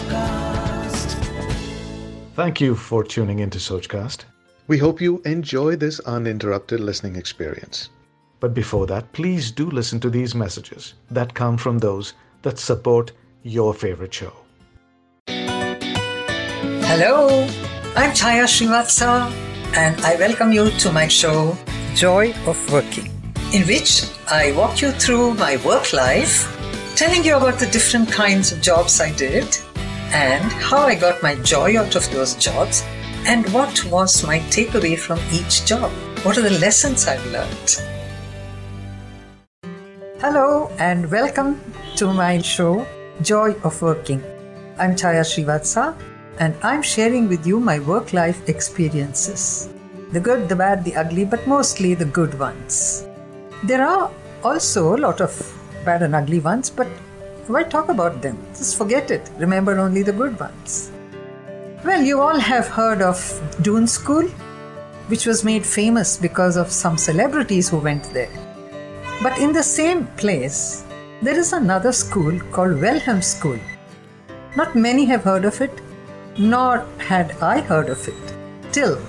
Sochcast. Thank you for tuning into Sochcast. We hope you enjoy this uninterrupted listening experience. But before that, please do listen to these messages that come from those that support your favorite show. Hello, I'm Chaya Srivatsa, and I welcome you to my show, Joy of Working, in which I walk you through my work life, telling you about the different kinds of jobs I did and how I got my joy out of those jobs and what was my takeaway from each job. What are the lessons I've learned? Hello, and welcome to my show, Joy of Working. I'm Chaya Srivatsa, and I'm sharing with you my work life experiences the good, the bad, the ugly, but mostly the good ones. There are also a lot of bad and ugly ones, but why talk about them? Just forget it. Remember only the good ones. Well, you all have heard of Doon School, which was made famous because of some celebrities who went there. But in the same place, there is another school called Welham School. Not many have heard of it, nor had I heard of it. Till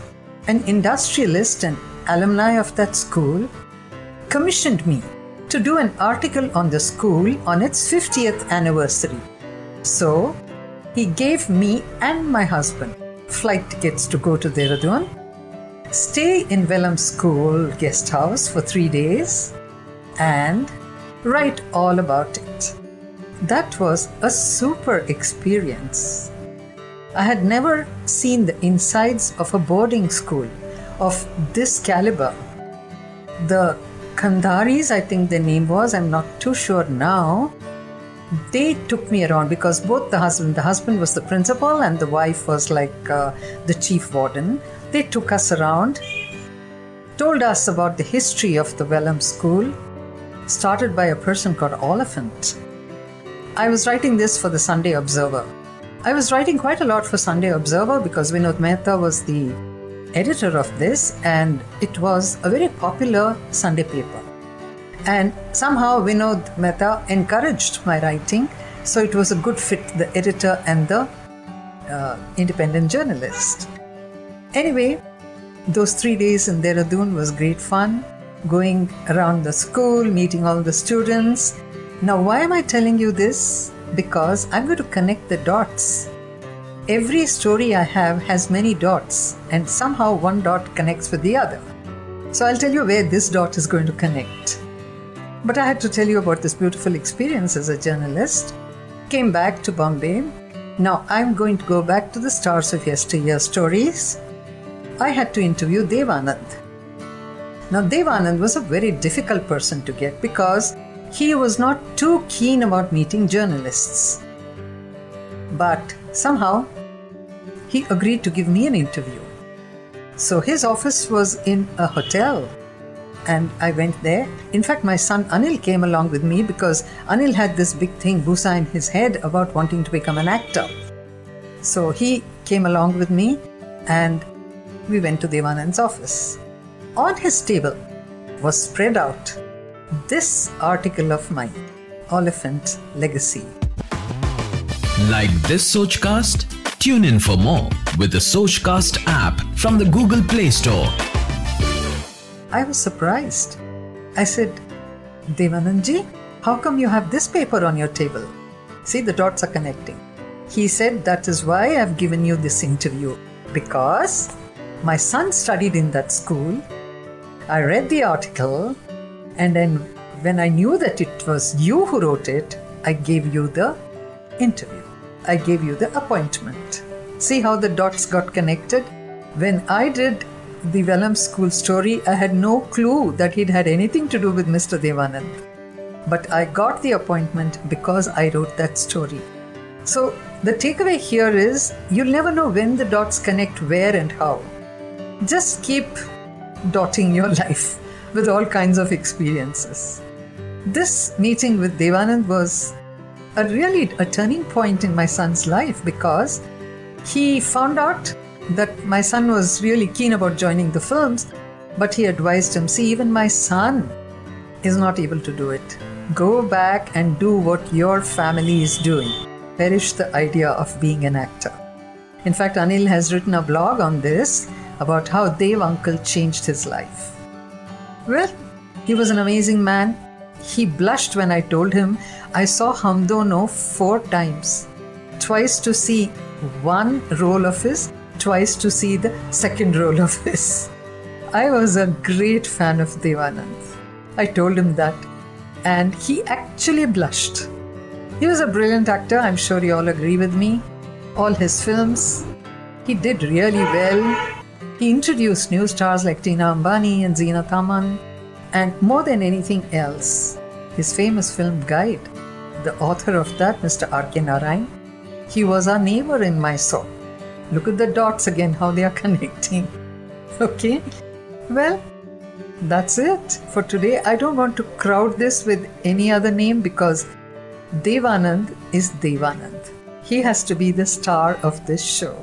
an industrialist and alumni of that school commissioned me to do an article on the school on its 50th anniversary. So, he gave me and my husband flight tickets to go to Dehradun, stay in Welham School guest house for three days, and write all about it. That was a super experience. I had never seen the insides of a boarding school of this caliber. The Kandharis, I think the name was, I'm not too sure now. They took me around because both the husband, the husband was the principal and the wife was like uh, the chief warden. They took us around, told us about the history of the Welham School, started by a person called Oliphant. I was writing this for the Sunday Observer. I was writing quite a lot for Sunday Observer because Vinod Mehta was the editor of this, and it was a very popular Sunday paper. And somehow Vinod Mehta encouraged my writing, so it was a good fit, the editor and the uh, independent journalist. Anyway, those three days in Dehradun was great fun, going around the school, meeting all the students. Now, why am I telling you this? Because I'm going to connect the dots Every story I have has many dots, and somehow one dot connects with the other. So I'll tell you where this dot is going to connect. But I had to tell you about this beautiful experience as a journalist. Came back to Bombay. Now I'm going to go back to the stars of yesteryear stories. I had to interview Devanand. Now, Devanand was a very difficult person to get because he was not too keen about meeting journalists. But somehow he agreed to give me an interview. So his office was in a hotel and I went there. In fact, my son Anil came along with me because Anil had this big thing, Busa, in his head about wanting to become an actor. So he came along with me and we went to Devanand's office. On his table was spread out this article of mine, Oliphant Legacy. Like this Sochcast? Tune in for more with the Sochcast app from the Google Play Store. I was surprised. I said, Devanandji, how come you have this paper on your table? See, the dots are connecting. He said, That is why I've given you this interview. Because my son studied in that school. I read the article, and then when I knew that it was you who wrote it, I gave you the interview. I gave you the appointment. See how the dots got connected? When I did the Welham School story, I had no clue that he'd had anything to do with Mr. Devanand. But I got the appointment because I wrote that story. So the takeaway here is you'll never know when the dots connect where and how. Just keep dotting your life with all kinds of experiences. This meeting with Devanand was a really a turning point in my son's life because he found out that my son was really keen about joining the films, but he advised him, see, even my son is not able to do it. Go back and do what your family is doing. perish the idea of being an actor. In fact, Anil has written a blog on this about how Dev Uncle changed his life. Well, he was an amazing man. He blushed when I told him I saw Hum Dono four times. Twice to see one role of his, twice to see the second role of his. I was a great fan of Devanand. I told him that, and he actually blushed. He was a brilliant actor, I'm sure you all agree with me. All his films, he did really well. He introduced new stars like Tina Ambani and Zeenat Aman, and more than anything else, his famous film Guide. The author of that, Mr. R.K. Narayan, he was our neighbor in Mysore. Look at the dots again, how they are connecting. Okay? Well, that's it for today. I don't want to crowd this with any other name because Devanand is Devanand. He has to be the star of this show.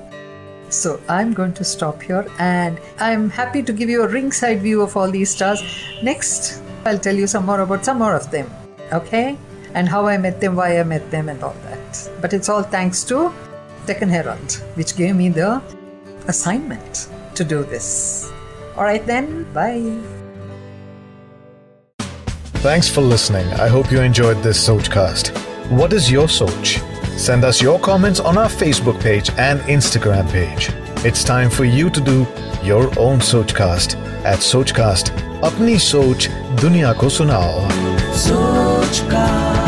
So I'm going to stop here and I'm happy to give you a ringside view of all these stars. Next, I'll tell you some more about some more of them. Okay? and how I met them, why I met them, and all that. But it's all thanks to Deccan Herald, which gave me the assignment to do this. All right, then, bye. Thanks for listening. I hope you enjoyed this Sochcast. What is your Soch? Send us your comments on our Facebook page and Instagram page. It's time for you to do your own Sochcast at Sochcast. Apni Soch Dunya Ko Sunao. Sochcast.